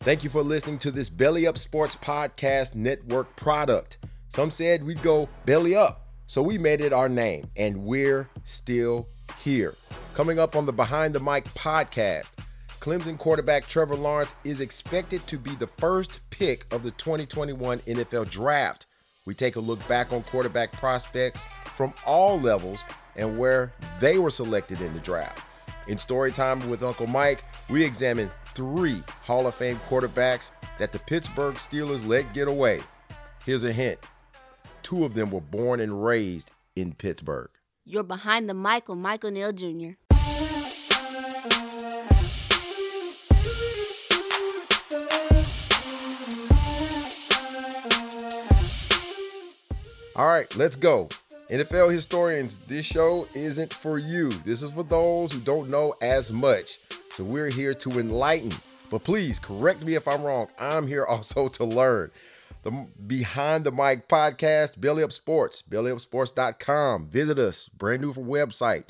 Thank you for listening to this Belly Up Sports Podcast Network product. Some said we'd go belly up, so we made it our name, and we're still here. Coming up on the Behind the Mic podcast, Clemson quarterback Trevor Lawrence is expected to be the first pick of the 2021 NFL Draft. We take a look back on quarterback prospects from all levels and where they were selected in the draft. In story time with Uncle Mike, we examine three Hall of Fame quarterbacks that the Pittsburgh Steelers let get away. Here's a hint two of them were born and raised in Pittsburgh. You're behind the mic with Michael Neal Jr. All right, let's go. NFL historians, this show isn't for you. This is for those who don't know as much. So we're here to enlighten. But please correct me if I'm wrong. I'm here also to learn. The Behind the Mic podcast, Belly Up Sports, bellyupsports.com. Visit us, brand new for website,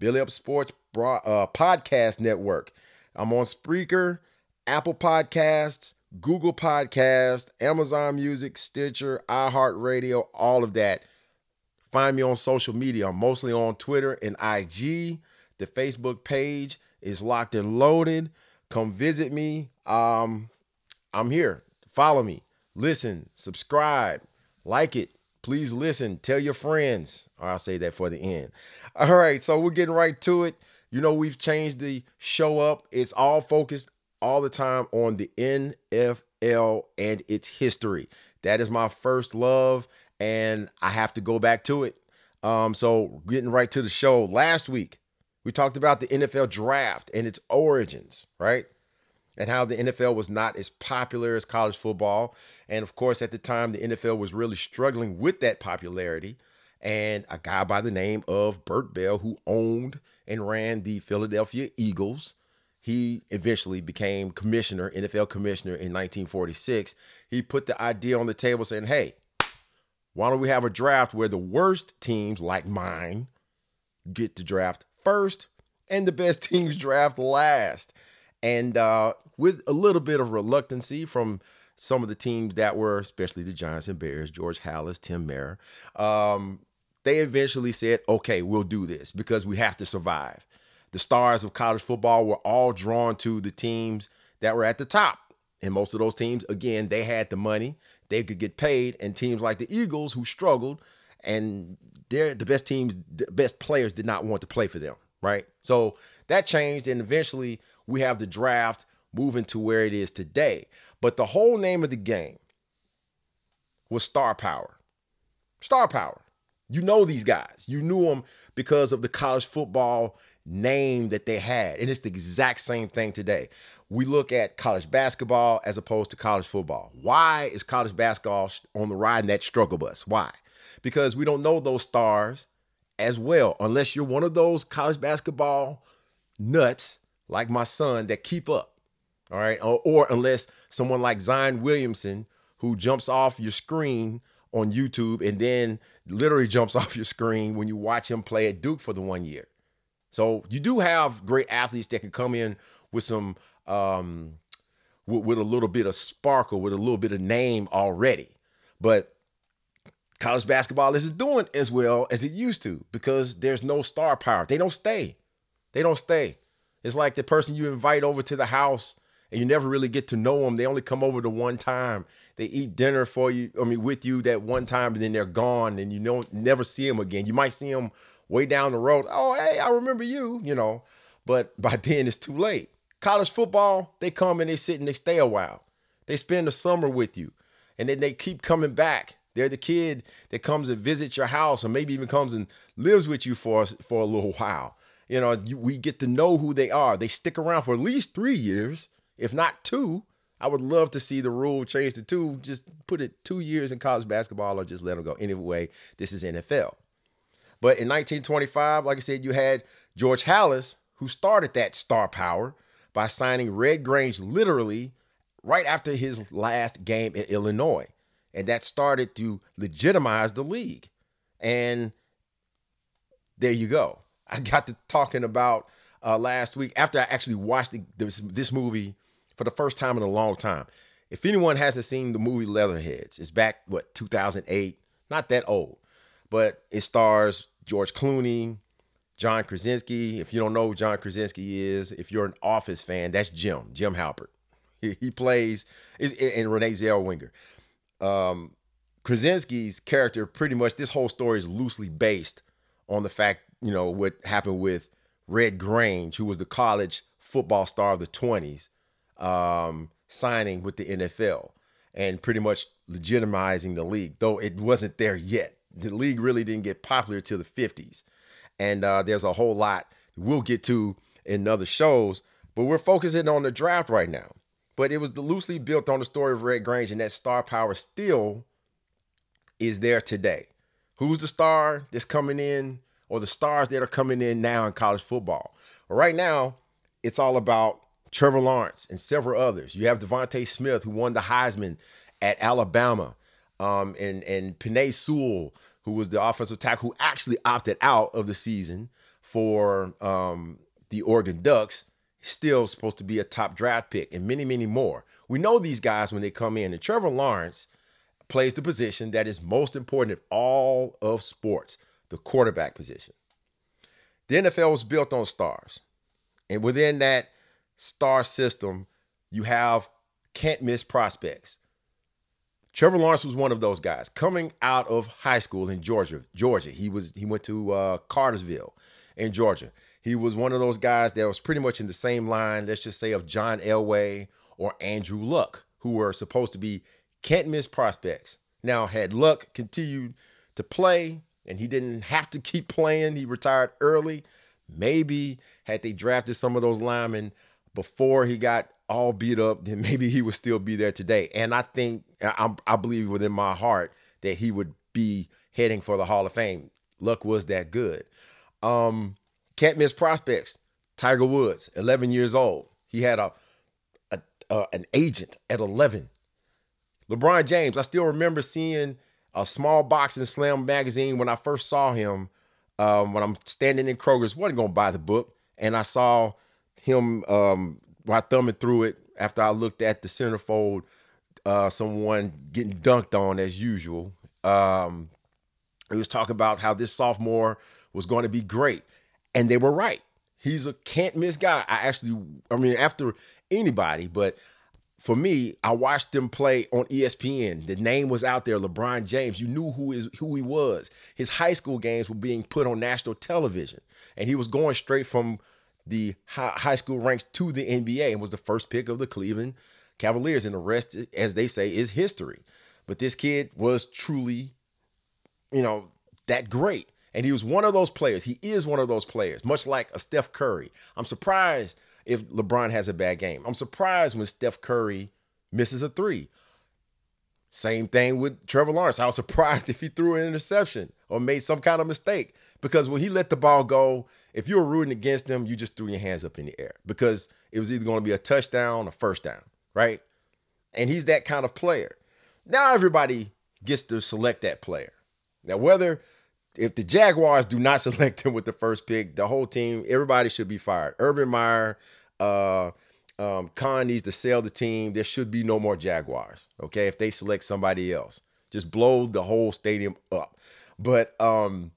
Belly Up Sports uh, Podcast Network. I'm on Spreaker, Apple Podcasts, Google Podcast, Amazon Music, Stitcher, iHeartRadio, all of that. Find me on social media. I'm mostly on Twitter and IG. The Facebook page is locked and loaded. Come visit me. Um, I'm here. Follow me. Listen, subscribe, like it. Please listen. Tell your friends. Or I'll say that for the end. All right, so we're getting right to it. You know, we've changed the show up. It's all focused all the time on the NFL and its history. That is my first love, and I have to go back to it. Um, so getting right to the show. Last week, we talked about the NFL draft and its origins, right? And how the NFL was not as popular as college football. And of course, at the time, the NFL was really struggling with that popularity. And a guy by the name of Bert Bell, who owned and ran the Philadelphia Eagles, he eventually became commissioner, NFL commissioner in 1946. He put the idea on the table saying, hey, why don't we have a draft where the worst teams, like mine, get to draft first and the best teams draft last? And uh, with a little bit of reluctancy from some of the teams that were, especially the Giants and Bears, George Halas, Tim Mara, um, they eventually said, okay, we'll do this because we have to survive the stars of college football were all drawn to the teams that were at the top. And most of those teams, again, they had the money, they could get paid. And teams like the Eagles, who struggled, and they're the best teams, the best players did not want to play for them, right? So that changed, and eventually we have the draft moving to where it is today. But the whole name of the game was star power. Star power. You know these guys. You knew them because of the college football name that they had. And it's the exact same thing today. We look at college basketball as opposed to college football. Why is college basketball on the ride in that struggle bus? Why? Because we don't know those stars as well, unless you're one of those college basketball nuts like my son that keep up. All right. Or, or unless someone like Zion Williamson, who jumps off your screen on YouTube and then literally jumps off your screen when you watch him play at Duke for the one year. So you do have great athletes that can come in with some um, with, with a little bit of sparkle, with a little bit of name already. But college basketball isn't doing as well as it used to because there's no star power. They don't stay. They don't stay. It's like the person you invite over to the house and you never really get to know them. They only come over the one time. They eat dinner for you, I mean, with you that one time, and then they're gone, and you don't never see them again. You might see them way down the road. Oh, hey, I remember you, you know, but by then it's too late. College football, they come and they sit and they stay a while. They spend the summer with you, and then they keep coming back. They're the kid that comes and visits your house, or maybe even comes and lives with you for for a little while. You know, you, we get to know who they are. They stick around for at least three years, if not two. I would love to see the rule change to two. Just put it two years in college basketball, or just let them go. Anyway, this is NFL. But in 1925, like I said, you had George Halas, who started that star power by signing Red Grange literally right after his last game in Illinois. And that started to legitimize the league. And there you go. I got to talking about uh, last week after I actually watched the, this, this movie for the first time in a long time. If anyone hasn't seen the movie Leatherheads, it's back, what, 2008? Not that old, but it stars George Clooney, John Krasinski. If you don't know who John Krasinski is, if you're an Office fan, that's Jim, Jim Halpert. He, he plays, and Renee Zellweger. Um, Krasinski's character, pretty much, this whole story is loosely based on the fact, you know, what happened with Red Grange, who was the college football star of the 20s, um, signing with the NFL and pretty much legitimizing the league, though it wasn't there yet. The league really didn't get popular till the 50s. And uh, there's a whole lot we'll get to in other shows, but we're focusing on the draft right now. But it was loosely built on the story of Red Grange, and that star power still is there today. Who's the star that's coming in, or the stars that are coming in now in college football? Right now, it's all about Trevor Lawrence and several others. You have DeVonta Smith, who won the Heisman at Alabama, um, and and Penei Sewell, who was the offensive tackle who actually opted out of the season for um, the Oregon Ducks, still supposed to be a top draft pick, and many, many more. We know these guys when they come in, and Trevor Lawrence plays the position that is most important in all of sports the quarterback position. The NFL was built on stars, and within that star system, you have can't miss prospects. Trevor Lawrence was one of those guys coming out of high school in Georgia. Georgia, he was he went to uh, Cartersville in Georgia. He was one of those guys that was pretty much in the same line, let's just say, of John Elway or Andrew Luck, who were supposed to be can't miss prospects. Now, had Luck continued to play and he didn't have to keep playing, he retired early. Maybe had they drafted some of those linemen before he got all beat up, then maybe he would still be there today. And I think I, I believe within my heart that he would be heading for the Hall of Fame. Luck was that good. Um, can't miss prospects. Tiger Woods, 11 years old. He had a, a, a an agent at 11. LeBron James, I still remember seeing a small boxing slam magazine when I first saw him. Um, when I'm standing in Kroger's, wasn't gonna buy the book, and I saw him um, while thumbing through it after I looked at the centerfold, uh, someone getting dunked on as usual. Um, it was talking about how this sophomore was going to be great, and they were right. He's a can't miss guy. I actually, I mean, after anybody, but for me, I watched them play on ESPN. The name was out there, LeBron James. You knew who is who he was. His high school games were being put on national television, and he was going straight from the high school ranks to the NBA and was the first pick of the Cleveland Cavaliers. And the rest, as they say, is history. But this kid was truly, you know, that great. And he was one of those players. He is one of those players, much like a Steph Curry. I'm surprised if LeBron has a bad game. I'm surprised when Steph Curry misses a three. Same thing with Trevor Lawrence. I was surprised if he threw an interception or made some kind of mistake because when he let the ball go, if you were rooting against him, you just threw your hands up in the air because it was either going to be a touchdown or first down, right? And he's that kind of player. Now everybody gets to select that player. Now, whether if the Jaguars do not select him with the first pick, the whole team, everybody should be fired. Urban Meyer, uh, um, Khan needs to sell the team. There should be no more Jaguars. Okay, if they select somebody else, just blow the whole stadium up. But um,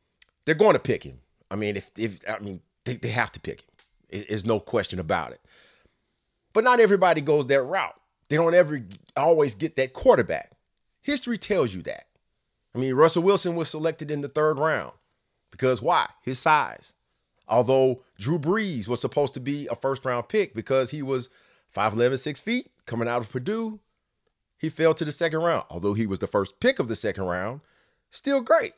they're going to pick him. I mean, if if I mean they, they have to pick him. There's no question about it. But not everybody goes that route. They don't ever always get that quarterback. History tells you that. I mean, Russell Wilson was selected in the third round because why? His size. Although Drew Brees was supposed to be a first round pick because he was 5'11, 6 feet coming out of Purdue, he fell to the second round. Although he was the first pick of the second round, still great.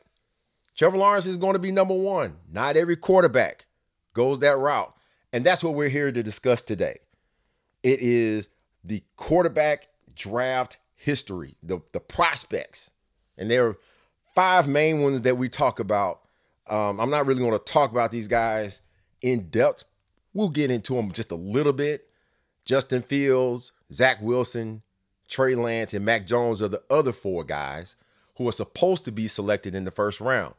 Trevor Lawrence is going to be number one. Not every quarterback goes that route. And that's what we're here to discuss today. It is the quarterback draft history, the, the prospects. And there are five main ones that we talk about. Um, I'm not really going to talk about these guys in depth. We'll get into them just a little bit. Justin Fields, Zach Wilson, Trey Lance, and Mac Jones are the other four guys who are supposed to be selected in the first round.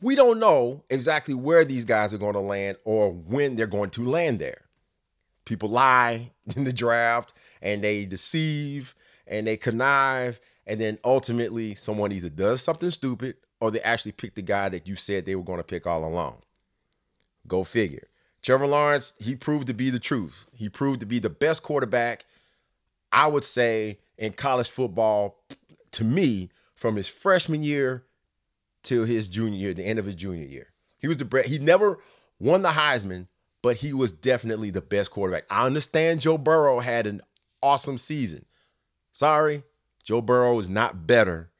We don't know exactly where these guys are going to land or when they're going to land there. People lie in the draft and they deceive and they connive, and then ultimately someone either does something stupid or they actually pick the guy that you said they were going to pick all along. Go figure. Trevor Lawrence, he proved to be the truth. He proved to be the best quarterback, I would say, in college football to me from his freshman year till his junior year, the end of his junior year. He was the best. he never won the Heisman, but he was definitely the best quarterback. I understand Joe Burrow had an awesome season. Sorry, Joe Burrow is not better,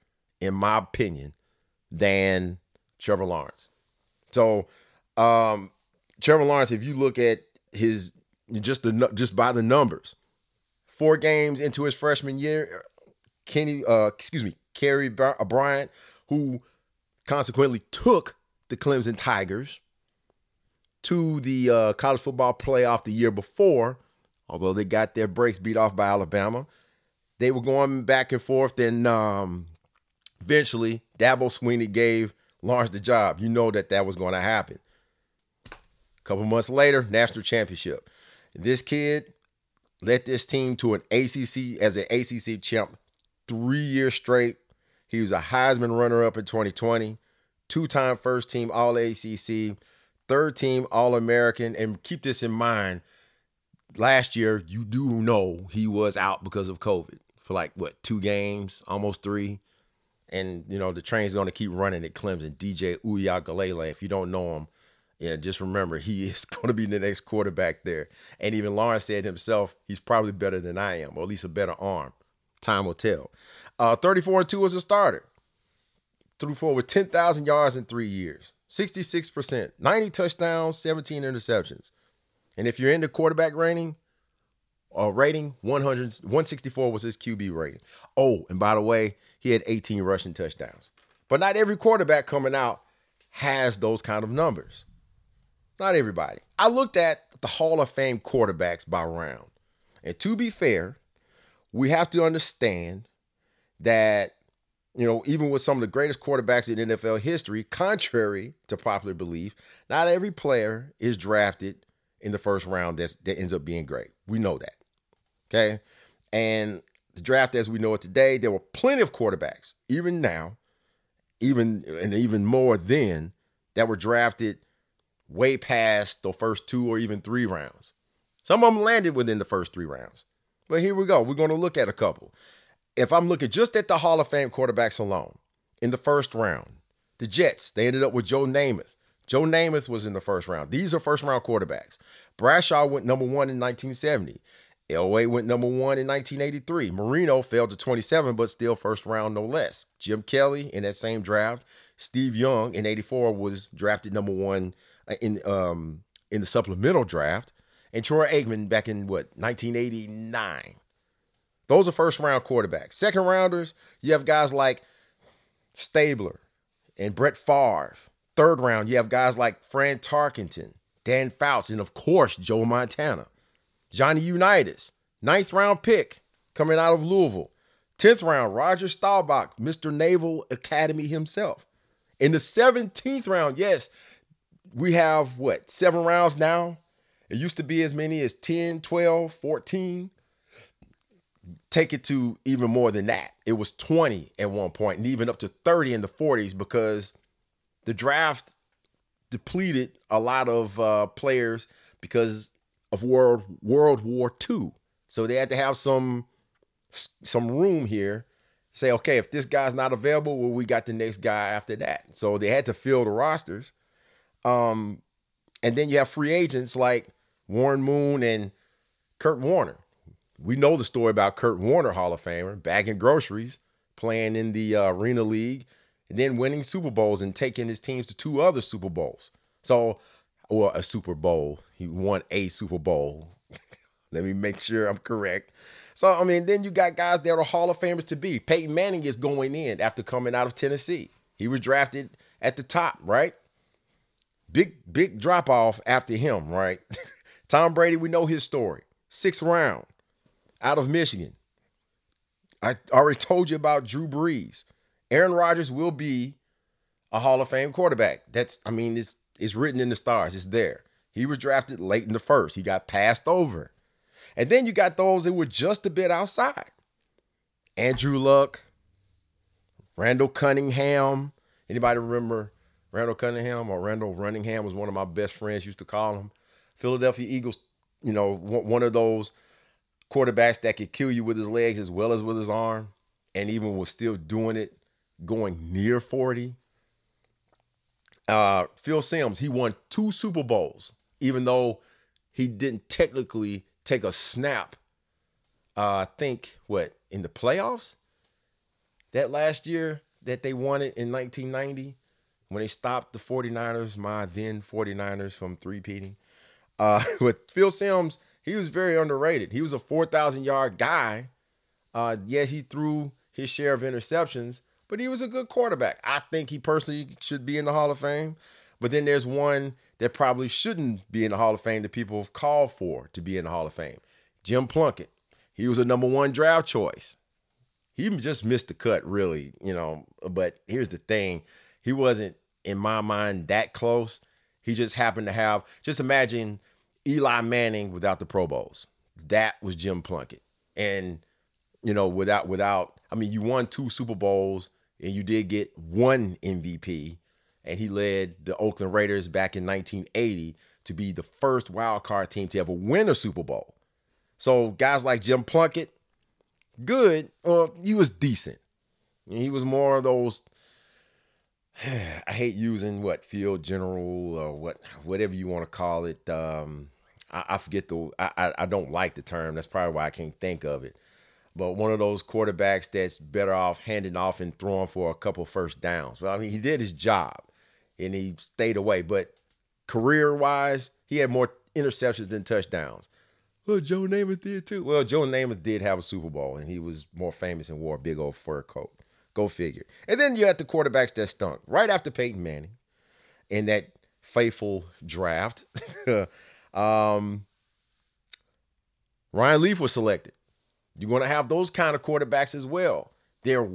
in my opinion, than Trevor Lawrence. So, um, Trevor Lawrence, if you look at his just the just by the numbers, four games into his freshman year, Kenny, uh, excuse me, Kelly Bryant, who consequently took the Clemson Tigers to the uh, college football playoff the year before, although they got their breaks beat off by Alabama. They were going back and forth, and um, eventually Dabo Swinney gave Lawrence the job. You know that that was going to happen. A couple months later, national championship. This kid led this team to an ACC as an ACC champ three years straight. He was a Heisman runner up in 2020, two time first team All ACC, third team All American. And keep this in mind last year, you do know he was out because of COVID for like, what, two games, almost three. And, you know, the train's going to keep running at Clemson. DJ Uiagalelei, if you don't know him, yeah, just remember he is going to be the next quarterback there. And even Lawrence said himself, he's probably better than I am, or at least a better arm. Time will tell. Uh, 34 and 2 as a starter. Threw for over 10,000 yards in three years. 66%, 90 touchdowns, 17 interceptions. And if you're in the quarterback rating, uh, rating 100, 164 was his QB rating. Oh, and by the way, he had 18 rushing touchdowns. But not every quarterback coming out has those kind of numbers. Not everybody. I looked at the Hall of Fame quarterbacks by round. And to be fair, we have to understand that, you know, even with some of the greatest quarterbacks in NFL history, contrary to popular belief, not every player is drafted in the first round that ends up being great. We know that. Okay. And the draft as we know it today, there were plenty of quarterbacks, even now, even and even more then, that were drafted way past the first two or even three rounds. Some of them landed within the first three rounds. But here we go. We're going to look at a couple if I'm looking just at the Hall of Fame quarterbacks alone, in the first round, the Jets, they ended up with Joe Namath. Joe Namath was in the first round. These are first round quarterbacks. Bradshaw went number one in 1970. Elway went number one in 1983. Marino fell to 27, but still first round no less. Jim Kelly in that same draft. Steve Young in 84 was drafted number one uh, in um, in the supplemental draft. And Troy Aikman back in what, 1989 those are first round quarterbacks. Second rounders, you have guys like Stabler and Brett Favre. Third round, you have guys like Fran Tarkenton, Dan Fouts, and of course, Joe Montana. Johnny Unitas, ninth round pick coming out of Louisville. 10th round, Roger Staubach, Mr. Naval Academy himself. In the 17th round, yes, we have what, seven rounds now? It used to be as many as 10, 12, 14. Take it to even more than that. It was 20 at one point and even up to 30 in the 40s because the draft depleted a lot of uh, players because of World World War II. So they had to have some some room here. Say, okay, if this guy's not available, well, we got the next guy after that. So they had to fill the rosters. Um, and then you have free agents like Warren Moon and Kurt Warner. We know the story about Kurt Warner, Hall of Famer, bagging groceries, playing in the uh, Arena League, and then winning Super Bowls and taking his teams to two other Super Bowls. So, or a Super Bowl. He won a Super Bowl. Let me make sure I'm correct. So, I mean, then you got guys that are Hall of Famers to be. Peyton Manning is going in after coming out of Tennessee. He was drafted at the top, right? Big, big drop off after him, right? Tom Brady, we know his story. Sixth round out of Michigan. I already told you about Drew Brees. Aaron Rodgers will be a Hall of Fame quarterback. That's, I mean, it's it's written in the stars. It's there. He was drafted late in the first. He got passed over. And then you got those that were just a bit outside. Andrew Luck, Randall Cunningham. Anybody remember Randall Cunningham or Randall Runningham was one of my best friends, used to call him. Philadelphia Eagles, you know, one of those quarterbacks that could kill you with his legs as well as with his arm, and even was still doing it going near 40. Uh, Phil Simms, he won two Super Bowls, even though he didn't technically take a snap. Uh, I think what in the playoffs that last year that they won it in 1990 when they stopped the 49ers, my then 49ers from three-peating. Uh, with Phil Simms, he was very underrated. He was a 4,000 yard guy. Uh, he threw his share of interceptions, but he was a good quarterback. I think he personally should be in the Hall of Fame. But then there's one that probably shouldn't be in the Hall of Fame that people have called for to be in the Hall of Fame. Jim Plunkett. He was a number one draft choice. He just missed the cut, really, you know. But here's the thing he wasn't, in my mind, that close. He just happened to have, just imagine Eli Manning without the Pro Bowls. That was Jim Plunkett. And, you know, without, without, I mean, you won two Super Bowls and you did get one MVP and he led the Oakland Raiders back in 1980 to be the first wild card team to ever win a Super Bowl. So guys like Jim Plunkett, good. Well, he was decent. He was more of those. I hate using what field general or what whatever you want to call it. Um, I, I, forget the. I, I don't like the term. That's probably why I can't think of it. But one of those quarterbacks that's better off handing off and throwing for a couple first downs. Well, I mean, he did his job and he stayed away. But career wise, he had more interceptions than touchdowns. Well, Joe Namath did too. Well, Joe Namath did have a Super Bowl, and he was more famous and wore a big old fur coat. Go figure. And then you had the quarterbacks that stunk right after Peyton Manning in that faithful draft. um, Ryan Leaf was selected. You're going to have those kind of quarterbacks as well. They're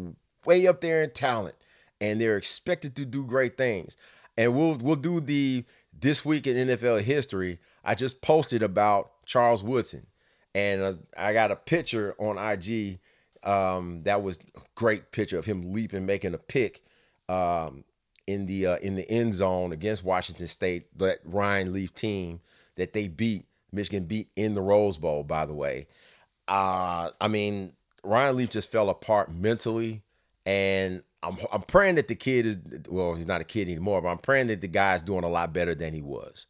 way up there in talent and they're expected to do great things. And we'll we'll do the this week in NFL history. I just posted about Charles Woodson, and uh, I got a picture on IG. Um, that was a great picture of him leaping, making a pick um, in the uh, in the end zone against Washington State. That Ryan Leaf team that they beat Michigan beat in the Rose Bowl. By the way, uh, I mean Ryan Leaf just fell apart mentally, and I'm I'm praying that the kid is well, he's not a kid anymore, but I'm praying that the guy's doing a lot better than he was.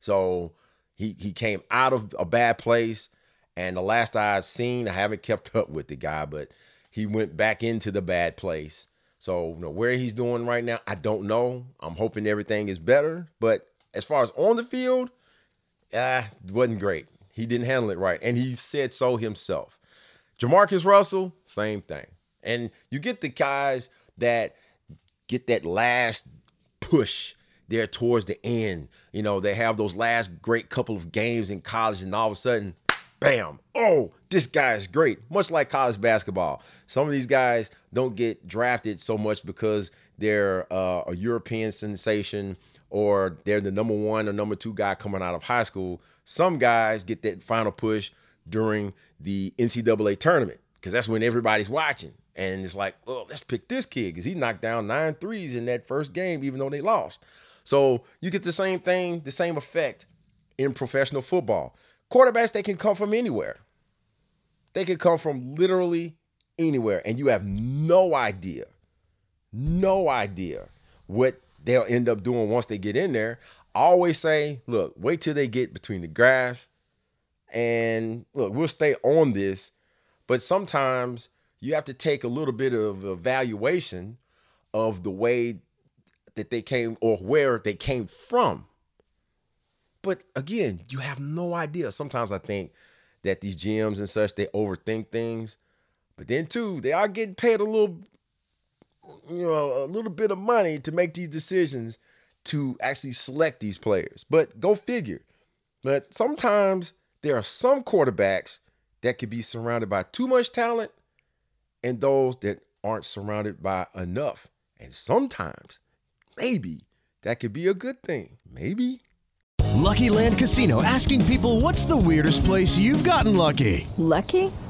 So he he came out of a bad place, and the last I've seen, I haven't kept up with the guy, but he went back into the bad place. So you know, where he's doing right now, I don't know. I'm hoping everything is better, but as far as on the field, ah, wasn't great. He didn't handle it right, and he said so himself. Jamarcus Russell, same thing. And you get the guys that get that last push there towards the end. You know, they have those last great couple of games in college, and all of a sudden, bam, oh, this guy is great. Much like college basketball. Some of these guys don't get drafted so much because they're uh, a European sensation or they're the number one or number two guy coming out of high school. Some guys get that final push during the NCAA tournament because that's when everybody's watching. And it's like, oh, let's pick this kid because he knocked down nine threes in that first game, even though they lost. So you get the same thing, the same effect in professional football. Quarterbacks, they can come from anywhere. They can come from literally anywhere, and you have no idea, no idea what they'll end up doing once they get in there. I always say, look, wait till they get between the grass. And look, we'll stay on this, but sometimes you have to take a little bit of evaluation of the way that they came or where they came from. But again, you have no idea. Sometimes I think that these GMs and such they overthink things, but then too they are getting paid a little, you know, a little bit of money to make these decisions to actually select these players. But go figure. But sometimes there are some quarterbacks that could be surrounded by too much talent and those that aren't surrounded by enough. And sometimes, maybe that could be a good thing. Maybe. Lucky Land Casino asking people what's the weirdest place you've gotten lucky? Lucky?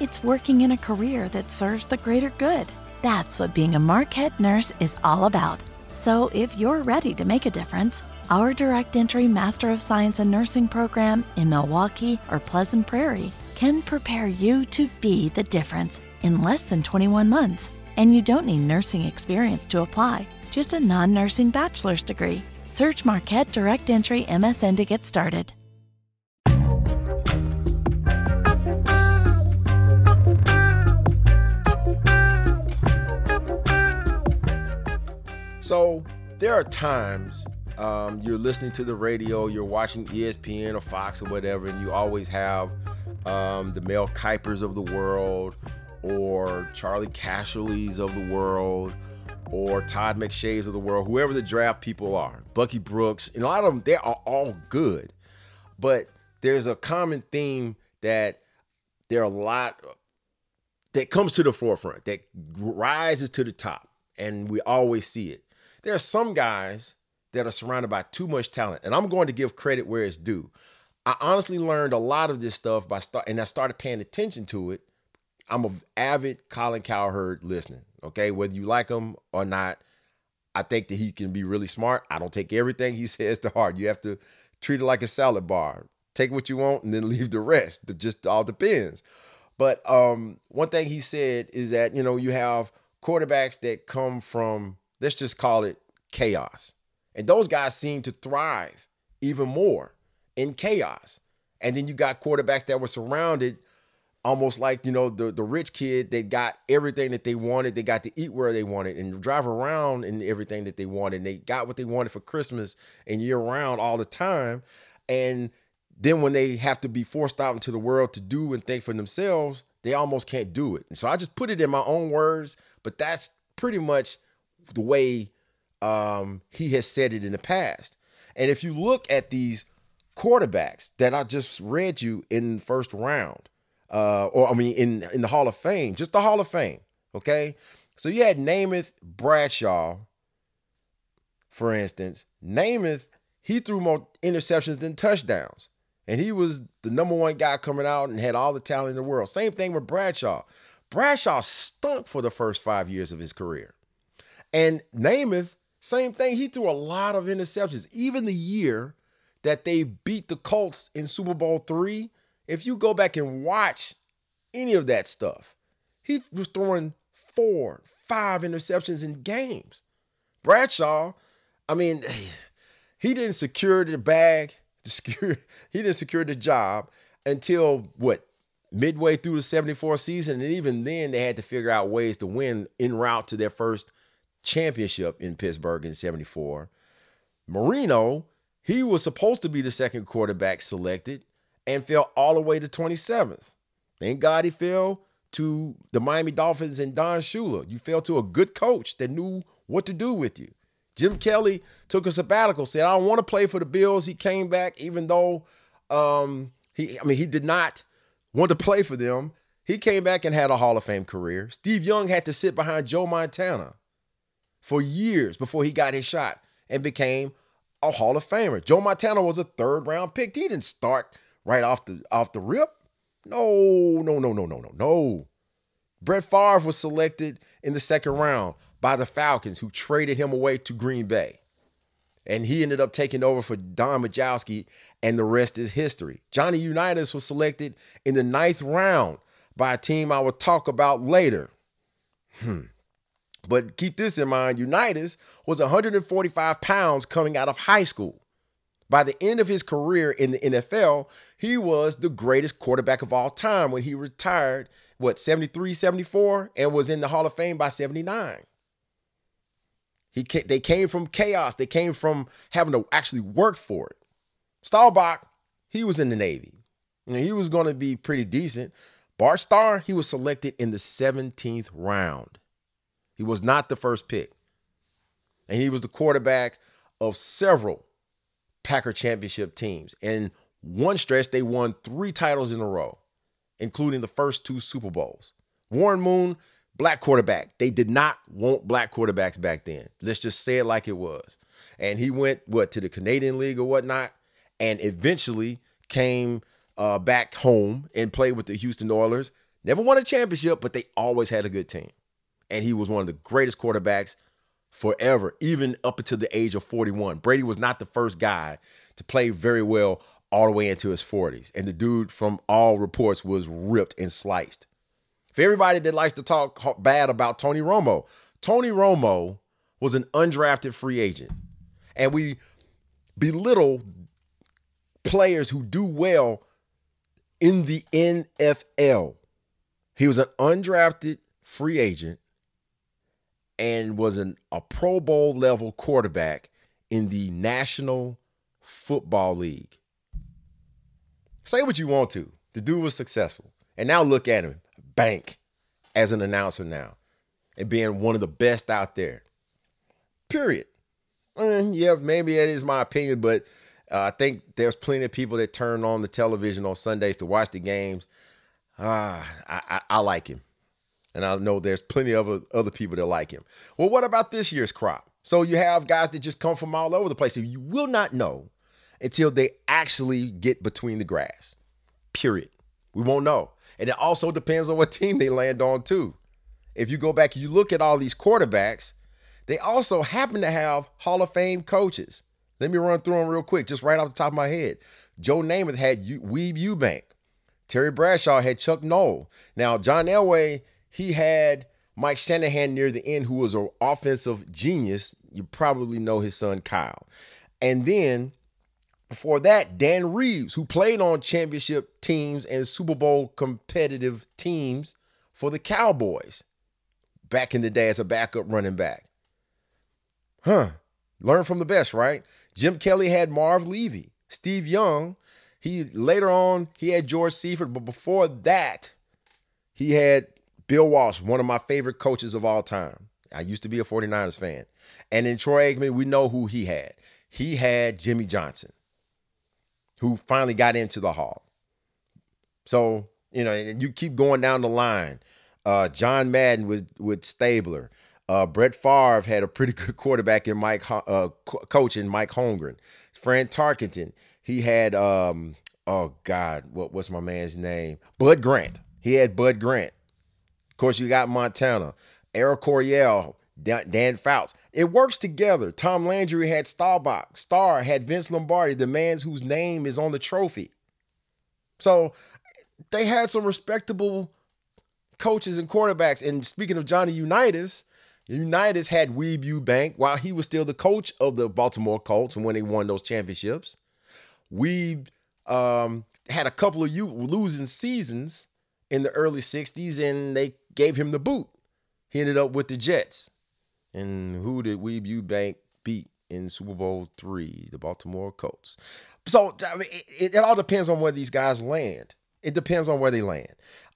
It's working in a career that serves the greater good. That's what being a Marquette nurse is all about. So if you're ready to make a difference, our direct entry Master of Science in Nursing program in Milwaukee or Pleasant Prairie can prepare you to be the difference in less than 21 months. And you don't need nursing experience to apply, just a non nursing bachelor's degree. Search Marquette Direct Entry MSN to get started. So there are times um, you're listening to the radio, you're watching ESPN or Fox or whatever, and you always have um, the Mel Kipers of the world, or Charley Casserly's of the world, or Todd McShay's of the world, whoever the draft people are, Bucky Brooks, and a lot of them, they are all good. But there's a common theme that there are a lot that comes to the forefront, that rises to the top, and we always see it. There are some guys that are surrounded by too much talent, and I'm going to give credit where it's due. I honestly learned a lot of this stuff by start, and I started paying attention to it. I'm an avid Colin Cowherd listener. Okay, whether you like him or not, I think that he can be really smart. I don't take everything he says to heart. You have to treat it like a salad bar. Take what you want and then leave the rest. It just all depends. But um, one thing he said is that you know you have quarterbacks that come from let's just call it chaos. And those guys seem to thrive even more in chaos. And then you got quarterbacks that were surrounded almost like, you know, the, the rich kid that got everything that they wanted. They got to eat where they wanted and drive around and everything that they wanted. And they got what they wanted for Christmas and year round all the time. And then when they have to be forced out into the world to do and think for themselves, they almost can't do it. And so I just put it in my own words, but that's pretty much the way um, he has said it in the past. And if you look at these quarterbacks that I just read you in first round, uh, or I mean in in the Hall of Fame, just the Hall of Fame, okay? So you had Namath Bradshaw, for instance. Namath, he threw more interceptions than touchdowns. And he was the number one guy coming out and had all the talent in the world. Same thing with Bradshaw. Bradshaw stunk for the first five years of his career. And Namath, same thing. He threw a lot of interceptions. Even the year that they beat the Colts in Super Bowl three, if you go back and watch any of that stuff, he was throwing four, five interceptions in games. Bradshaw, I mean, he didn't secure the bag, he didn't secure the job until what, midway through the 74 season. And even then, they had to figure out ways to win en route to their first championship in Pittsburgh in 74. Marino, he was supposed to be the second quarterback selected and fell all the way to 27th. Thank God he fell to the Miami Dolphins and Don Shula. You fell to a good coach that knew what to do with you. Jim Kelly took a sabbatical, said, I don't want to play for the Bills. He came back, even though um, he, I mean, he did not want to play for them. He came back and had a Hall of Fame career. Steve Young had to sit behind Joe Montana for years before he got his shot and became a Hall of Famer. Joe Montana was a third round pick. He didn't start right off the off the rip. No, no, no, no, no, no, no. Brett Favre was selected in the second round by the Falcons, who traded him away to Green Bay. And he ended up taking over for Don Majkowski, and the rest is history. Johnny Unitas was selected in the ninth round by a team I will talk about later. Hmm. But keep this in mind Unitas was 145 pounds coming out of high school. By the end of his career in the NFL, he was the greatest quarterback of all time when he retired, what, 73, 74, and was in the Hall of Fame by 79. He they came from chaos. They came from having to actually work for it. Staubach, he was in the Navy. Know, he was going to be pretty decent. Bart Starr, he was selected in the 17th round. He was not the first pick. And he was the quarterback of several Packer championship teams. In one stretch, they won three titles in a row, including the first two Super Bowls. Warren Moon, black quarterback. They did not want black quarterbacks back then. Let's just say it like it was. And he went what to the Canadian League or whatnot, and eventually came uh, back home and played with the Houston Oilers. Never won a championship, but they always had a good team. And he was one of the greatest quarterbacks forever, even up until the age of 41. Brady was not the first guy to play very well all the way into his 40s. And the dude, from all reports, was ripped and sliced. For everybody that likes to talk bad about Tony Romo, Tony Romo was an undrafted free agent. And we belittle players who do well in the NFL. He was an undrafted free agent and was an, a Pro Bowl level quarterback in the National Football League. Say what you want to. The dude was successful. And now look at him, bank as an announcer now and being one of the best out there. Period. And yeah, maybe that is my opinion, but uh, I think there's plenty of people that turn on the television on Sundays to watch the games. Ah, I, I, I like him. And I know there's plenty of other people that like him. Well, what about this year's crop? So you have guys that just come from all over the place. You will not know until they actually get between the grass. Period. We won't know. And it also depends on what team they land on, too. If you go back and you look at all these quarterbacks, they also happen to have Hall of Fame coaches. Let me run through them real quick, just right off the top of my head. Joe Namath had Weeb Ewbank. Terry Bradshaw had Chuck Noll. Now, John Elway he had Mike Shanahan near the end, who was an offensive genius. You probably know his son Kyle. And then before that, Dan Reeves, who played on championship teams and Super Bowl competitive teams for the Cowboys back in the day as a backup running back. Huh. Learn from the best, right? Jim Kelly had Marv Levy. Steve Young, he later on, he had George Seifert, but before that, he had Bill Walsh, one of my favorite coaches of all time. I used to be a 49ers fan. And in Troy Aikman, we know who he had. He had Jimmy Johnson, who finally got into the Hall. So, you know, you keep going down the line. Uh, John Madden was with Stabler. Uh, Brett Favre had a pretty good quarterback in Mike, uh, coach in Mike Holmgren. Fran Tarkenton, he had, um, oh God, what what's my man's name? Bud Grant. He had Bud Grant. Of course, you got Montana, Eric Coryell, Dan Fouts. It works together. Tom Landry had Staubach. Starr had Vince Lombardi, the man whose name is on the trophy. So they had some respectable coaches and quarterbacks. And speaking of Johnny Unitas, Unitas had Weeb Ewbank while he was still the coach of the Baltimore Colts when they won those championships. Weeb um, had a couple of losing seasons in the early 60s and they gave him the boot. He ended up with the Jets. And who did Weeb Ewbank beat in Super Bowl three? The Baltimore Colts. So I mean, it, it, all depends on where these guys land. It depends on where they land.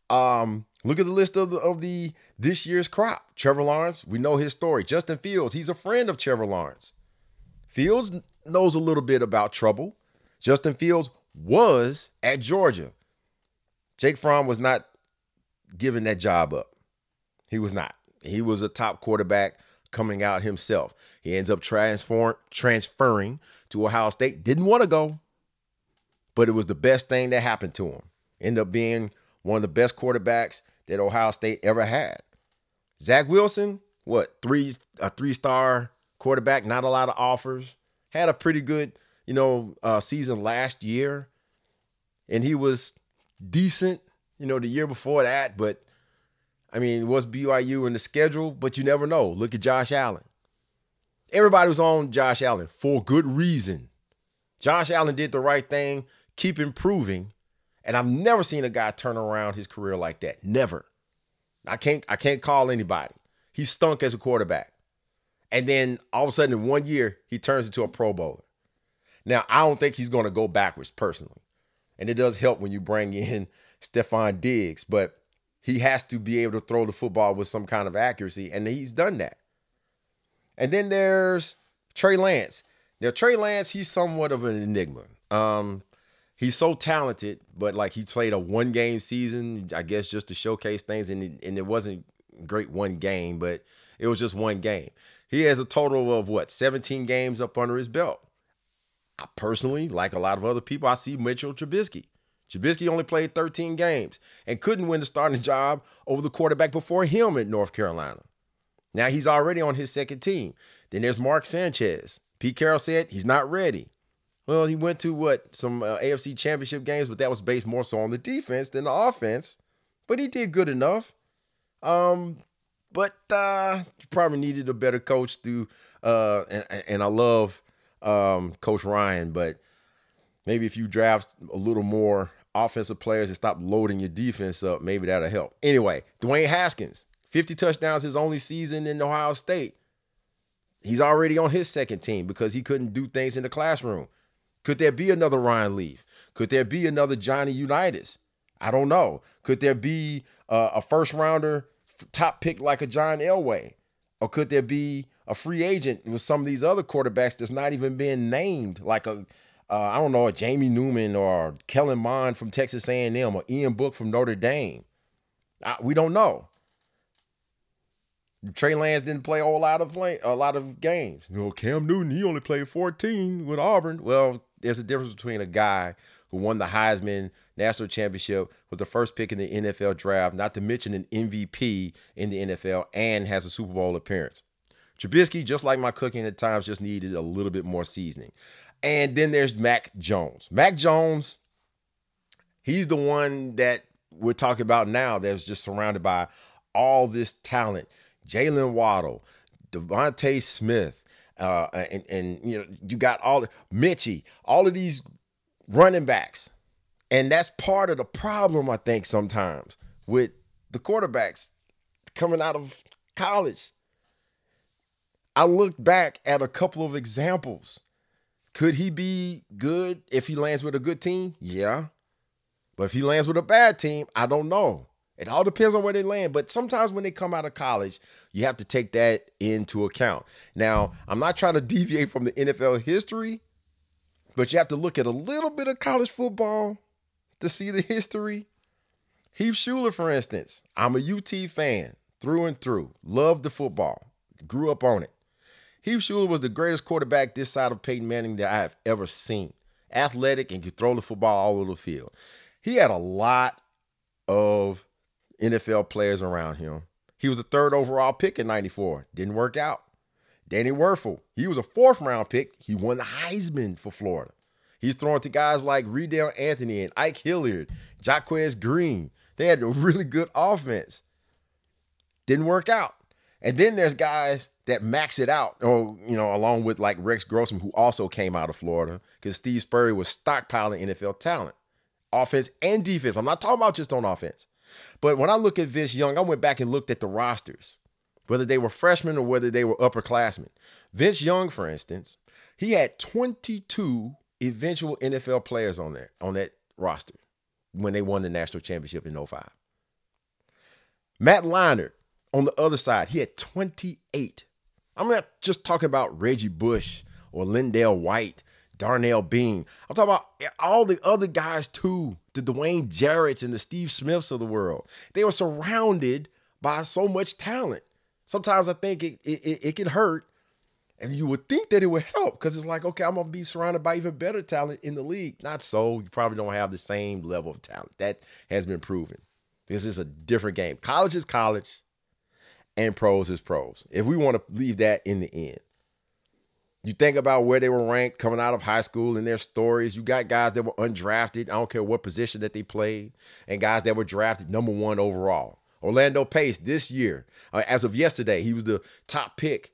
Um, look at the list of the, of the this year's crop. Trevor Lawrence, we know his story. Justin Fields, he's a friend of Trevor Lawrence. Fields knows a little bit about trouble. Justin Fields was at Georgia. Jake Fromm was not giving that job up. He was not. He was a top quarterback coming out himself. He ends up transform, transferring to Ohio State. Didn't want to go, but it was the best thing that happened to him. Ended up being one of the best quarterbacks that Ohio State ever had. Zach Wilson, what three a three star quarterback? Not a lot of offers. Had a pretty good you know uh, season last year, and he was decent. You know the year before that, but I mean, was BYU in the schedule? But you never know. Look at Josh Allen. Everybody was on Josh Allen for good reason. Josh Allen did the right thing, keep improving, and I've never seen a guy turn around his career like that. Never. I can't I can't call anybody. He stunk as a quarterback. And then all of a sudden in one year, he turns into a pro bowler. Now, I don't think he's going to go backwards personally. And it does help when you bring in Stefon Diggs, but he has to be able to throw the football with some kind of accuracy, and he's done that. And then there's Trey Lance. Now, Trey Lance, he's somewhat of an enigma. Um, he's so talented, but like he played a one game season, I guess, just to showcase things, and it, and it wasn't great one game, but it was just one game. He has a total of what 17 games up under his belt. I personally, like a lot of other people, I see Mitchell Trubisky. Trubisky only played 13 games and couldn't win the starting job over the quarterback before him at North Carolina. Now he's already on his second team. Then there's Mark Sanchez. Pete Carroll said he's not ready. Well, he went to what some uh, AFC Championship games, but that was based more so on the defense than the offense. But he did good enough. Um, but uh, probably needed a better coach to. Uh, and, and I love um, Coach Ryan, but maybe if you draft a little more offensive players and stop loading your defense up, maybe that'll help. Anyway, Dwayne Haskins, 50 touchdowns his only season in Ohio State. He's already on his second team because he couldn't do things in the classroom. Could there be another Ryan Leaf? Could there be another Johnny Unitas? I don't know. Could there be uh, a first rounder top pick like a John Elway? Or could there be a free agent with some of these other quarterbacks that's not even being named, like a uh, I don't know, Jamie Newman or Kellen Mond from Texas A&M or Ian Book from Notre Dame. I, we don't know. Trey Lance didn't play a whole lot of play, a lot of games. You know, Cam Newton, he only played 14 with Auburn. Well, there's a difference between a guy who won the Heisman National Championship, was the first pick in the NFL draft, not to mention an MVP in the NFL, and has a Super Bowl appearance. Trubisky, just like my cooking at times, just needed a little bit more seasoning. And then there's Mac Jones. Mac Jones, he's the one that we're talking about now that's just surrounded by all this talent. Jaylen Waddle, DeVonta Smith, uh, and, and you know, you got all Mitchie, all of these running backs. And that's part of the problem, I think, sometimes with the quarterbacks coming out of college. I look back at a couple of examples could he be good if he lands with a good team? Yeah. But if he lands with a bad team, I don't know. It all depends on where they land. But sometimes when they come out of college, you have to take that into account. Now, I'm not trying to deviate from the NFL history, but you have to look at a little bit of college football to see the history. Heath Shuler, for instance, I'm a UT fan through and through. Love the football. Grew up on it. Heath Shuler was the greatest quarterback this side of Peyton Manning that I have ever seen. Athletic and could throw the football all over the field. He had a lot of NFL players around him. He was a third overall pick in 94. Didn't work out. Danny Wuerffel, he was a fourth round pick. He won the Heisman for Florida. He's throwing to guys like Reidel Anthony and Ike Hilliard, Jacquez Green. They had a really good offense. Didn't work out. And then there's guys that max it out, or you know, along with like Rex Grossman, who also came out of Florida, because Steve Spurrier was stockpiling NFL talent, offense and defense. I'm not talking about just on offense. But when I look at Vince Young, I went back and looked at the rosters, whether they were freshmen or whether they were upperclassmen. Vince Young, for instance, he had 22 eventual NFL players on there on that roster when they won the national championship in 05. Matt Leinart on the other side, he had 28. I'm not just talking about Reggie Bush or LenDale White, Darnell Bing. I'm talking about all the other guys too, the Dwayne Jarrett's and the Steve Smiths of the world. They were surrounded by so much talent. Sometimes I think it it, it can hurt, and you would think that it would help because it's like, okay, I'm gonna be surrounded by even better talent in the league. Not so. You probably don't have the same level of talent. That has been proven. This is a different game. College is college, and pros is pros. If we want to leave that in the end. You think about where they were ranked coming out of high school and their stories. You got guys that were undrafted. I don't care what position that they played, and guys that were drafted number one overall. Orlando Pace this year, uh, as of yesterday, he was the top pick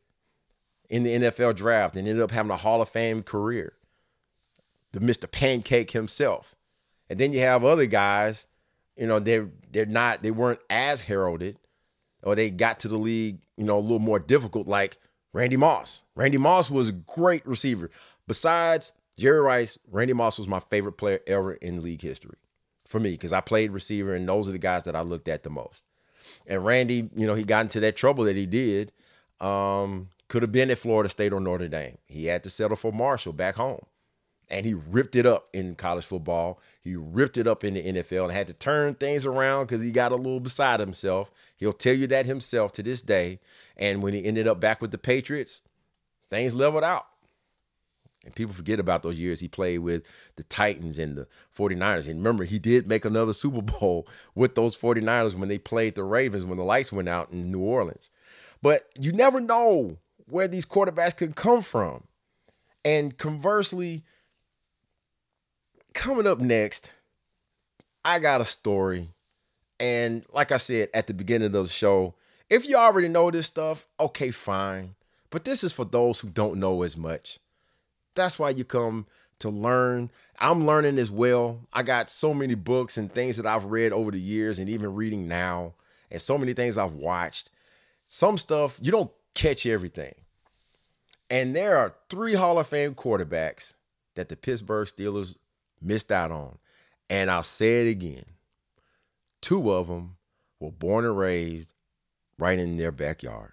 in the NFL draft and ended up having a Hall of Fame career. The Mr. Pancake himself. And then you have other guys, you know, they're they're not, they weren't as heralded, or they got to the league, you know, a little more difficult, like Randy Moss. Randy Moss was a great receiver. Besides Jerry Rice, Randy Moss was my favorite player ever in league history for me because I played receiver, and those are the guys that I looked at the most. And Randy, you know, he got into that trouble that he did. Um, could have been at Florida State or Notre Dame. He had to settle for Marshall back home. And he ripped it up in college football. He ripped it up in the NFL and had to turn things around because he got a little beside himself. He'll tell you that himself to this day. And when he ended up back with the Patriots, things leveled out. And people forget about those years he played with the Titans and the 49ers. And remember, he did make another Super Bowl with those 49ers when they played the Ravens when the lights went out in New Orleans. But you never know where these quarterbacks could come from. And conversely, coming up next, I got a story. And like I said at the beginning of the show, if you already know this stuff, okay, fine. But this is for those who don't know as much. That's why you come to learn. I'm learning as well. I got so many books and things that I've read over the years and even reading now, and so many things I've watched. Some stuff, you don't catch everything. And there are three Hall of Fame quarterbacks that the Pittsburgh Steelers missed out on. And I'll say it again two of them were born and raised right in their backyard.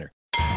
winner.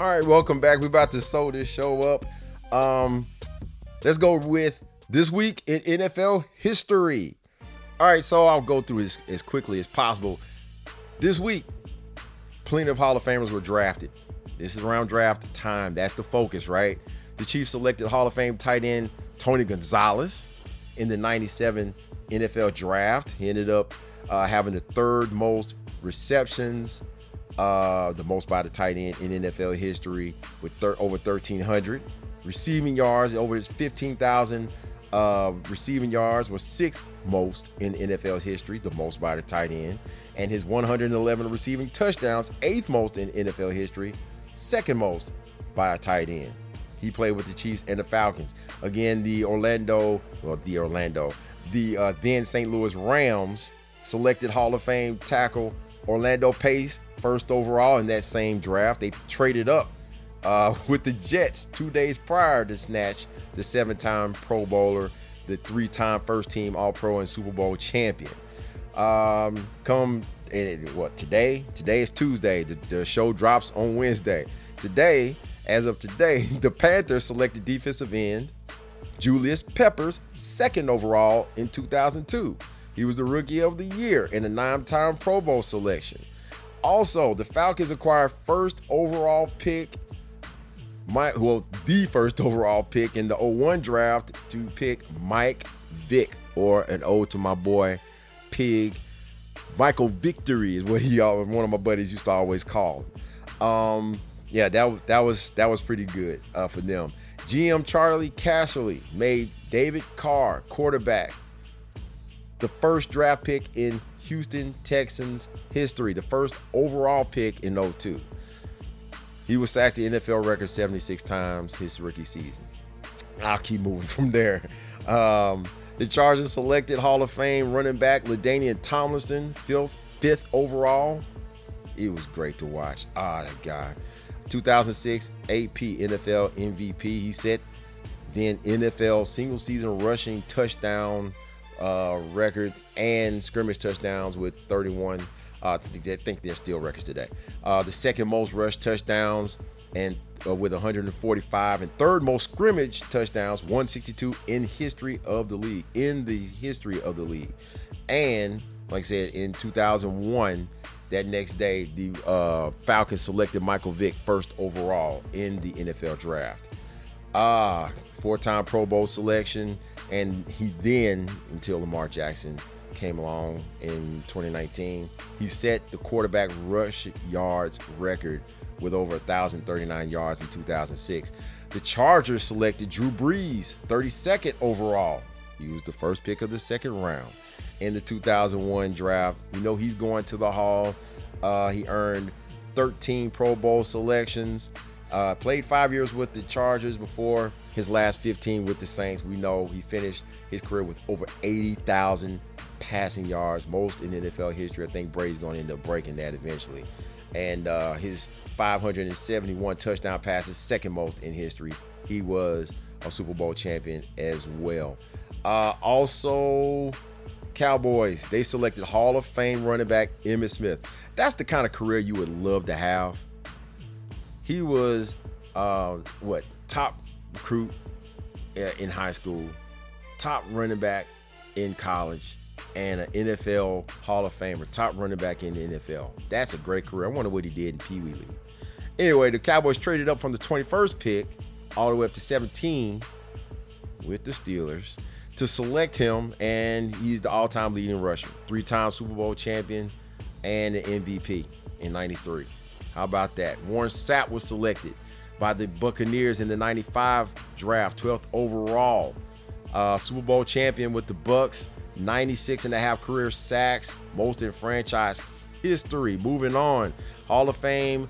All right, welcome back. We're about to sew this show up. Um, let's go with this week in NFL history. All right, so I'll go through as, as quickly as possible. This week, plenty of Hall of Famers were drafted. This is around draft time. That's the focus, right? The Chiefs selected Hall of Fame tight end Tony Gonzalez in the 97 NFL draft. He ended up uh, having the third most receptions, uh, the most by the tight end in NFL history with thir- over 1,300. Receiving yards, over 15,000 uh, receiving yards, was sixth most in NFL history, the most by the tight end. And his 111 receiving touchdowns, eighth most in NFL history, second most by a tight end. He played with the Chiefs and the Falcons. Again, the Orlando, well, the Orlando, the uh, then St. Louis Rams selected Hall of Fame tackle Orlando Pace first overall in that same draft. They traded up uh, with the Jets two days prior to snatch the seven time Pro Bowler, the three time first team All Pro and Super Bowl champion. Um, come what today? Today is Tuesday. The, the show drops on Wednesday. Today, as of today, the Panthers selected defensive end Julius Peppers, second overall in 2002. He was the rookie of the year in a nine time Pro Bowl selection. Also, the Falcons acquired first overall pick, Mike, well, the first overall pick in the 01 draft to pick Mike Vick, or an ode to my boy Pig. Michael Victory is what he one of my buddies used to always call. Um, yeah, that that was that was pretty good uh, for them. GM Charley Casserly made David Carr quarterback, the first draft pick in Houston Texans history, the first overall pick in 02. He was sacked the NFL record 76 times his rookie season. I'll keep moving from there. Um, the Chargers selected Hall of Fame running back LaDainian Tomlinson, fifth, fifth overall. It was great to watch. Ah, that guy. 2006 AP NFL MVP. He set then NFL single season rushing touchdown uh, records and scrimmage touchdowns with 31. Uh, I think they're still records today. Uh, the second most rush touchdowns and uh, with 145 and third most scrimmage touchdowns 162 in history of the league in the history of the league and like i said in 2001 that next day, the uh, Falcons selected Michael Vick first overall in the NFL draft. Ah, four-time Pro Bowl selection, and he then, until Lamar Jackson came along in 2019, he set the quarterback rush yards record with over 1,039 yards in 2006. The Chargers selected Drew Brees, 32nd overall. He was the first pick of the second round in the 2001 draft. We know he's going to the Hall. Uh, he earned 13 Pro Bowl selections. Uh, played five years with the Chargers before his last 15 with the Saints. We know he finished his career with over 80,000 passing yards, most in NFL history. I think Brady's going to end up breaking that eventually. And uh, his 571 touchdown passes, second most in history. He was a Super Bowl champion as well. Uh, also, Cowboys, they selected Hall of Fame running back Emmitt Smith. That's the kind of career you would love to have. He was uh, what top recruit uh, in high school, top running back in college, and an NFL Hall of Famer, top running back in the NFL. That's a great career. I wonder what he did in Pee Wee League. Anyway, the Cowboys traded up from the 21st pick all the way up to 17 with the Steelers to select him, and he's the all-time leading rusher, three-time Super Bowl champion, and an MVP in '93. How about that? Warren Sapp was selected by the Buccaneers in the '95 draft, 12th overall. Uh, Super Bowl champion with the Bucks, 96 and a half career sacks, most in franchise history. Moving on, Hall of Fame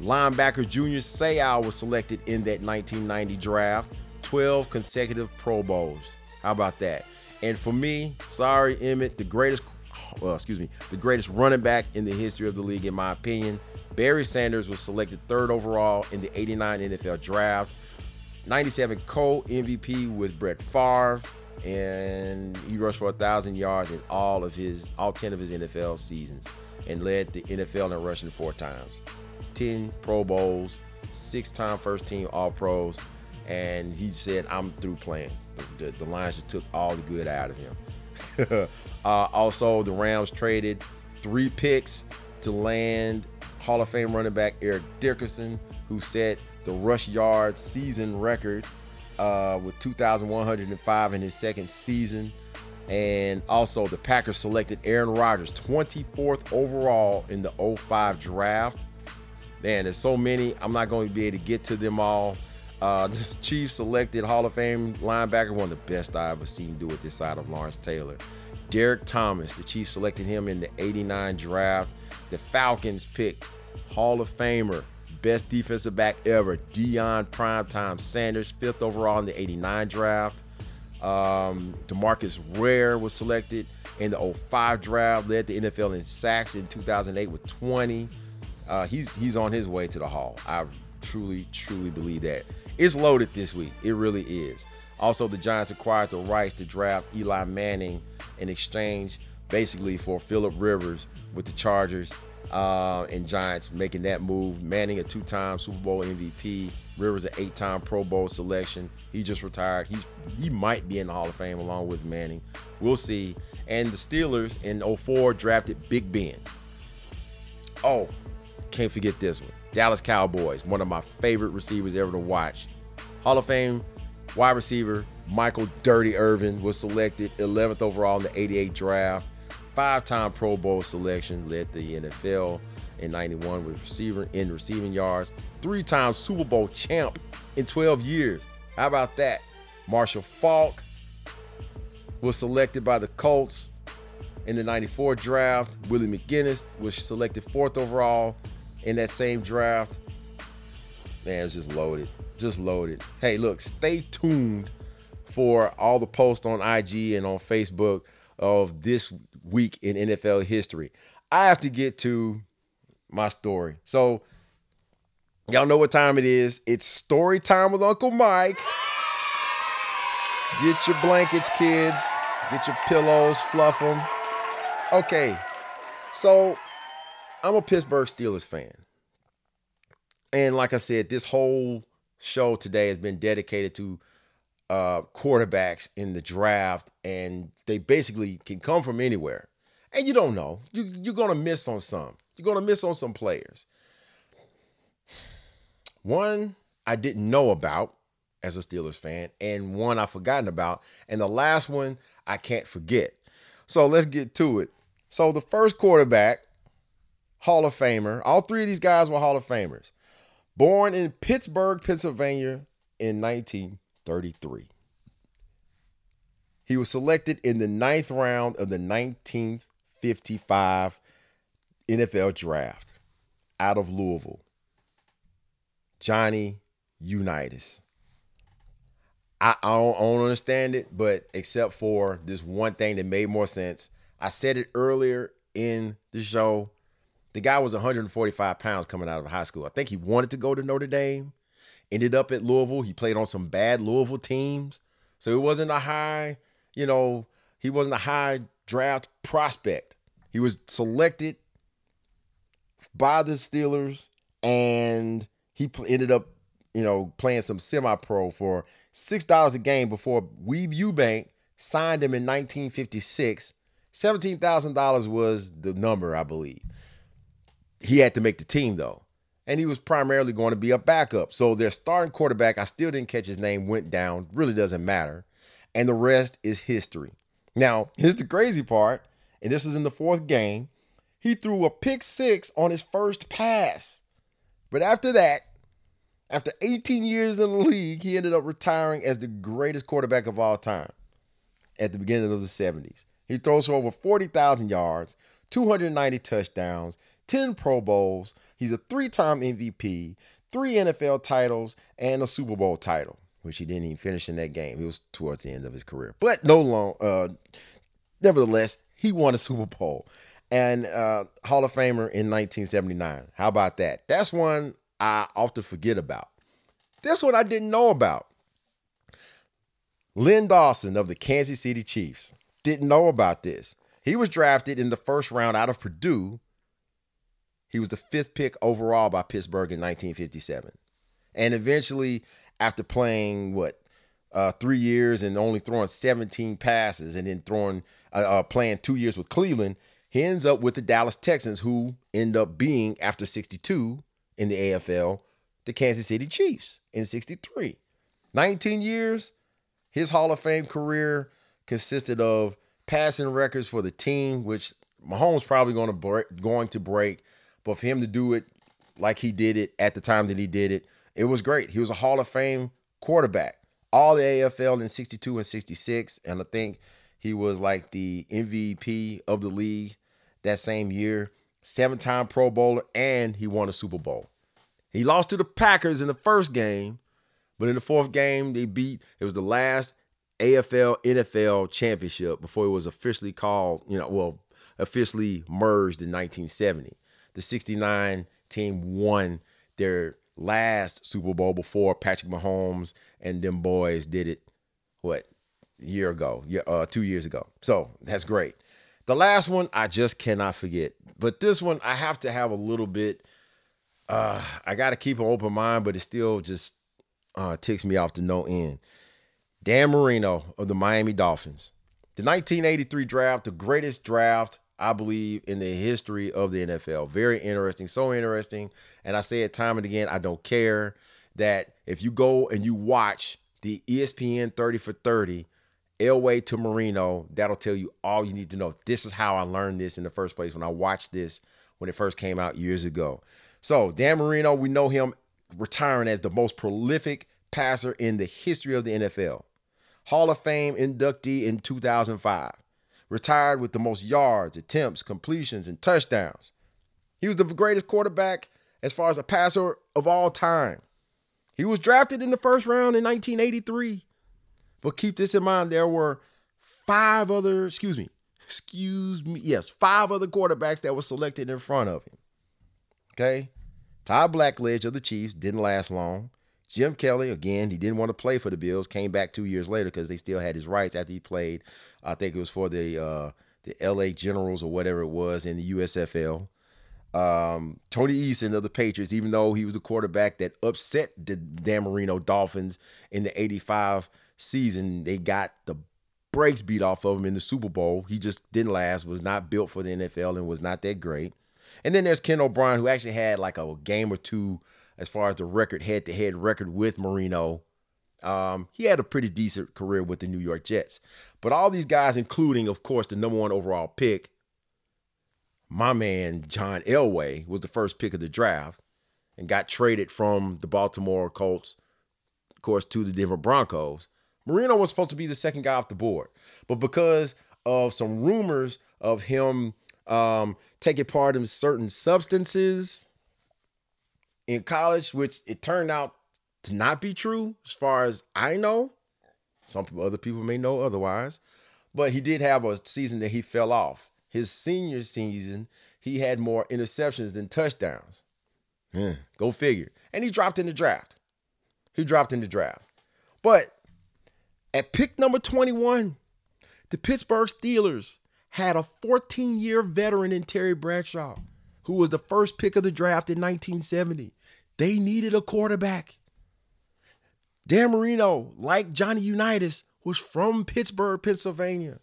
linebacker Junior Seau was selected in that 1990 draft, 12 consecutive Pro Bowls. How about that? And for me, sorry, Emmitt, the greatest, well, excuse me, the greatest running back in the history of the league, in my opinion. Barry Sanders was selected third overall in the 89 NFL draft. 97 co MVP with Brett Favre, and he rushed for a thousand yards in all of his all 10 of his NFL seasons and led the NFL in rushing four times. 10 Pro Bowls, six-time first team All Pros, and he said, "I'm through playing." the, the Lions just took all the good out of him. uh, also, the Rams traded three picks to land Hall of Fame running back Eric Dickerson, who set the rush yard season record uh, with 2,105 in his second season. And also, the Packers selected Aaron Rodgers, 24th overall in the 05 draft. Man, there's so many. I'm not going to be able to get to them all. Uh, this Chief selected Hall of Fame linebacker, one of the best I ever seen do it this side of Lawrence Taylor. Derrick Thomas, the Chiefs selected him in the 89 draft. The Falcons pick Hall of Famer, best defensive back ever, Deion Primetime Sanders, fifth overall in the 89 draft. Um, Demarcus Ware was selected in the 05 draft, led the NFL in sacks in 2008 with 20. Uh, he's he's on his way to the Hall. I truly, truly believe that. It's loaded this week. It really is. Also, the Giants acquired the rights to draft Eli Manning in exchange basically for Philip Rivers with the Chargers uh, and Giants making that move. Manning, a two-time Super Bowl MVP. Rivers, an eight-time Pro Bowl selection. He just retired. He's he might be in the Hall of Fame along with Manning. We'll see. And the Steelers in 04 drafted Big Ben. Oh, can't forget this one. Dallas Cowboys, one of my favorite receivers ever to watch. Hall of Fame wide receiver Michael Dirty Irvin was selected 11th overall in the 88 draft. Five-time Pro Bowl selection, led the NFL in 91 with receiver in receiving yards. Three-time Super Bowl champ in 12 years. How about that? Marshall Faulk was selected by the Colts in the 94 draft. Willie McGinest was selected fourth overall in that same draft. Man, it's just loaded. Just loaded. Hey, look, stay tuned for all the posts on IG and on Facebook of this week in NFL history. I have to get to my story. So, y'all know what time it is. It's story time with Uncle Mike. Get your blankets, kids. Get your pillows, fluff them. Okay, so I'm a Pittsburgh Steelers fan. And like I said, this whole show today has been dedicated to uh, quarterbacks in the draft, and they basically can come from anywhere. And you don't know. You, you're going to miss on some. You're going to miss on some players. One I didn't know about as a Steelers fan, and one I've forgotten about. And the last one I can't forget. So let's get to it. So the first quarterback, Hall of Famer, all three of these guys were Hall of Famers. Born in Pittsburgh, Pennsylvania in 1933. He was selected in the ninth round of the 1955 NFL draft out of Louisville. Johnny Unitas. I, I, don't, I don't understand it, but except for this one thing that made more sense. I said it earlier in the show. The guy was 145 pounds coming out of high school. I think he wanted to go to Notre Dame, ended up at Louisville. He played on some bad Louisville teams. So it wasn't a high, you know, he wasn't a high draft prospect. He was selected by the Steelers and he ended up, you know, playing some semi-pro for $6 a game before Weeb Ewbank signed him in 1956. $17,000 was the number, I believe he had to make the team though. And he was primarily going to be a backup. So their starting quarterback, I still didn't catch his name, went down. Really doesn't matter. And the rest is history. Now, here's the crazy part, and this is in the fourth game. He threw a pick six on his first pass. But after that, after 18 years in the league, he ended up retiring as the greatest quarterback of all time at the beginning of the 70s. He throws for over 40,000 yards, 290 touchdowns, 10 Pro Bowls. He's a three time MVP, three NFL titles, and a Super Bowl title, which he didn't even finish in that game. He was towards the end of his career. But no long, uh, nevertheless, he won a Super Bowl and uh, Hall of Famer in 1979. How about that? That's one I often forget about. This one I didn't know about. Len Dawson of the Kansas City Chiefs. Didn't know about this. He was drafted in the first round out of Purdue he was the fifth pick overall by Pittsburgh in 1957. And eventually, after playing what uh, three years and only throwing 17 passes, and then throwing uh, uh, playing two years with Cleveland, he ends up with the Dallas Texans, who end up being after 62 in the AFL, the Kansas City Chiefs in 63. 19 years, his Hall of Fame career consisted of passing records for the team, which Mahomes probably going to break, going to break but for him to do it like he did it at the time that he did it, it was great. He was a Hall of Fame quarterback, all the AFL in 62 and 66. And I think he was like the MVP of the league that same year, seven time Pro Bowler, and he won a Super Bowl. He lost to the Packers in the first game, but in the fourth game, they beat, it was the last AFL NFL championship before it was officially called, you know, well, officially merged in 1970 the 69 team won their last Super Bowl before Patrick Mahomes and them boys did it. What year ago? Uh, two years ago. So that's great. The last one I just cannot forget, but this one I have to have a little bit. Uh, I got to keep an open mind, but it still just uh, ticks me off to no end. Dan Marino of the Miami Dolphins. The 1983 draft, the greatest draft, I believe, in the history of the NFL. Very interesting, so interesting. And I say it time and again, I don't care that if you go and you watch the ESPN 30 for 30, Elway to Marino, that'll tell you all you need to know. This is how I learned this in the first place when I watched this when it first came out years ago. So, Dan Marino, we know him retiring as the most prolific passer in the history of the NFL. Hall of Fame inductee in 2005. Retired with the most yards, attempts, completions, and touchdowns. He was the greatest quarterback as far as a passer of all time. He was drafted in the first round in 1983. But keep this in mind there were five other, excuse me, excuse me, yes, five other quarterbacks that were selected in front of him. Okay? Todd Blackledge of the Chiefs didn't last long. Jim Kelly, again, he didn't want to play for the Bills, came back two years later because they still had his rights after he played. I think it was for the uh, the LA Generals or whatever it was in the USFL. Um, Tony Eason of the Patriots, even though he was the quarterback that upset the Dan Marino Dolphins in the 85 season, they got the brakes beat off of him in the Super Bowl. He just didn't last, was not built for the NFL, and was not that great. And then there's Ken O'Brien, who actually had like a game or two as far as the record, head to head record with Marino. Um, he had a pretty decent career with the New York Jets. But all these guys, including, of course, the number one overall pick, my man John Elway was the first pick of the draft and got traded from the Baltimore Colts, of course, to the Denver Broncos. Marino was supposed to be the second guy off the board, but because of some rumors of him um, taking part in certain substances in college, which it turned out to not be true, as far as I know. Some other people may know otherwise, but he did have a season that he fell off. His senior season, he had more interceptions than touchdowns. Yeah, go figure. And he dropped in the draft. He dropped in the draft. But at pick number 21, the Pittsburgh Steelers had a 14 year veteran in Terry Bradshaw, who was the first pick of the draft in 1970. They needed a quarterback. Dan Marino, like Johnny Unitas, was from Pittsburgh, Pennsylvania.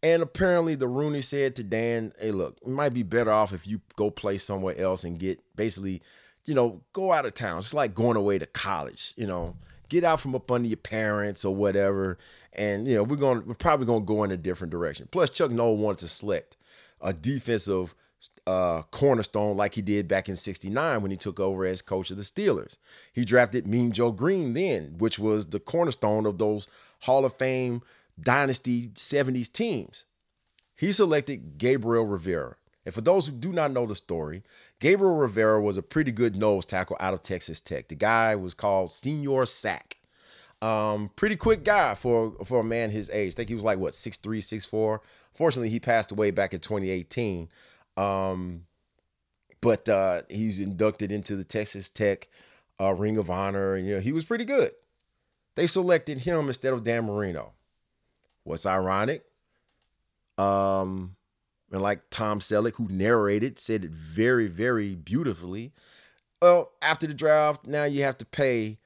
And apparently, the Rooney said to Dan, Hey, look, it might be better off if you go play somewhere else and get basically, you know, go out of town. It's like going away to college, you know, get out from up under your parents or whatever. And, you know, we're going to, we're probably going to go in a different direction. Plus, Chuck Noll wanted to select a defensive uh, cornerstone like he did back in 69 when he took over as coach of the Steelers. He drafted Mean Joe Greene then, which was the cornerstone of those Hall of Fame dynasty 70s teams. He selected Gabriel Rivera. And for those who do not know the story, Gabriel Rivera was a pretty good nose tackle out of Texas Tech. The guy was called Señor Sack. Um, pretty quick guy for for a man his age. I think he was like what 6'3, 6'4. Fortunately, he passed away back in 2018. Um, but uh, he's inducted into the Texas Tech uh, Ring of Honor, and you know he was pretty good. They selected him instead of Dan Marino. What's ironic? Um, and like Tom Selleck, who narrated, said it very, very beautifully. Well, after the draft, now you have to pay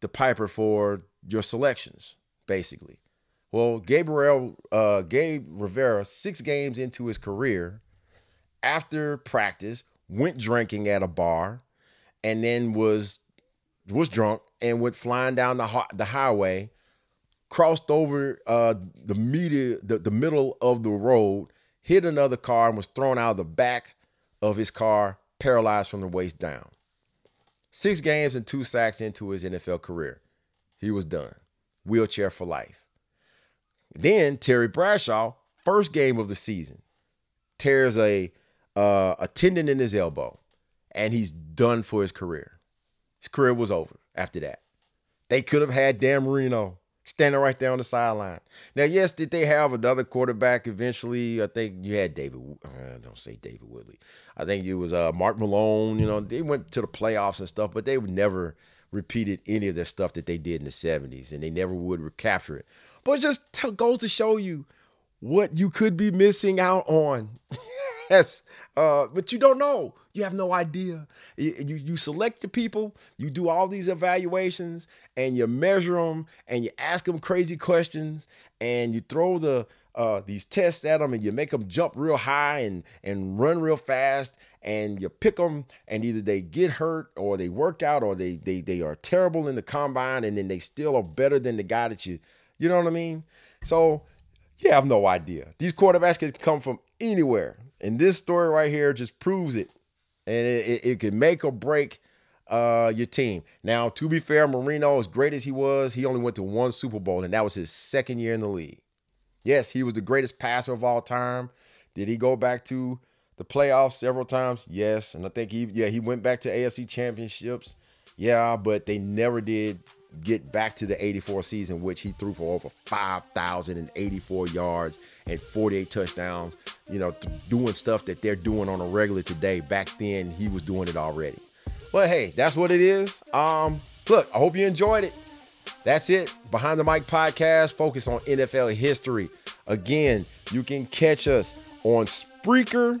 the piper for your selections, basically. Well, Gabriel, uh, Gabe Rivera, six games into his career, after practice, went drinking at a bar, and then was was drunk and went flying down the the highway, crossed over uh, the media the, the middle of the road, hit another car, and was thrown out of the back of his car, paralyzed from the waist down. Six games and two sacks into his NFL career, he was done, wheelchair for life. Then Terry Bradshaw, first game of the season, tears a uh, a tendon in his elbow, and he's done for his career. His career was over after that. They could have had Dan Marino. standing right there on the sideline. Now, yes, did they have another quarterback eventually? I think you had David. Uh, don't say David Woodley. I think it was uh, Mark Malone. You know, they went to the playoffs and stuff, but they never repeated any of the stuff that they did in the 70s, and they never would recapture it. But it just t- goes to show you what you could be missing out on. yes, uh, but you don't know. You have no idea. You, you, you select the people, you do all these evaluations, and you measure them, and you ask them crazy questions, and you throw the uh, these tests at them, and you make them jump real high and and run real fast, and you pick them, and either they get hurt or they work out, or they they they are terrible in the combine, and then they still are better than the guy that you you know what I mean. So you have no idea. These quarterbacks can come from anywhere. And this story right here just proves it. And it, it, it can make or break uh, your team. Now, to be fair, Marino, as great as he was, he only went to one Super Bowl, and that was his second year in the league. Yes, he was the greatest passer of all time. Did he go back to the playoffs several times? Yes. And I think he, yeah, he went back to AFC championships. Yeah, but they never did get back to the 84 season, which he threw for over 5,084 yards and 48 touchdowns. You know, doing stuff that they're doing on a regular today. Back then, he was doing it already. But hey, that's what it is. Um, look, I hope you enjoyed it. That's it. Behind the Mic podcast, focus on NFL history. Again, you can catch us on Spreaker,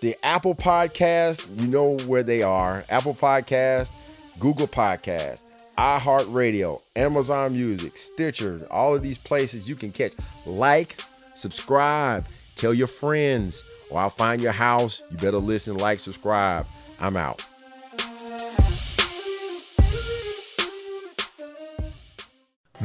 the Apple Podcast. You know where they are. Apple Podcast, Google Podcast iHeartRadio, Amazon Music, Stitcher, all of these places you can catch. Like, subscribe, tell your friends, or I'll find your house. You better listen, like, subscribe. I'm out.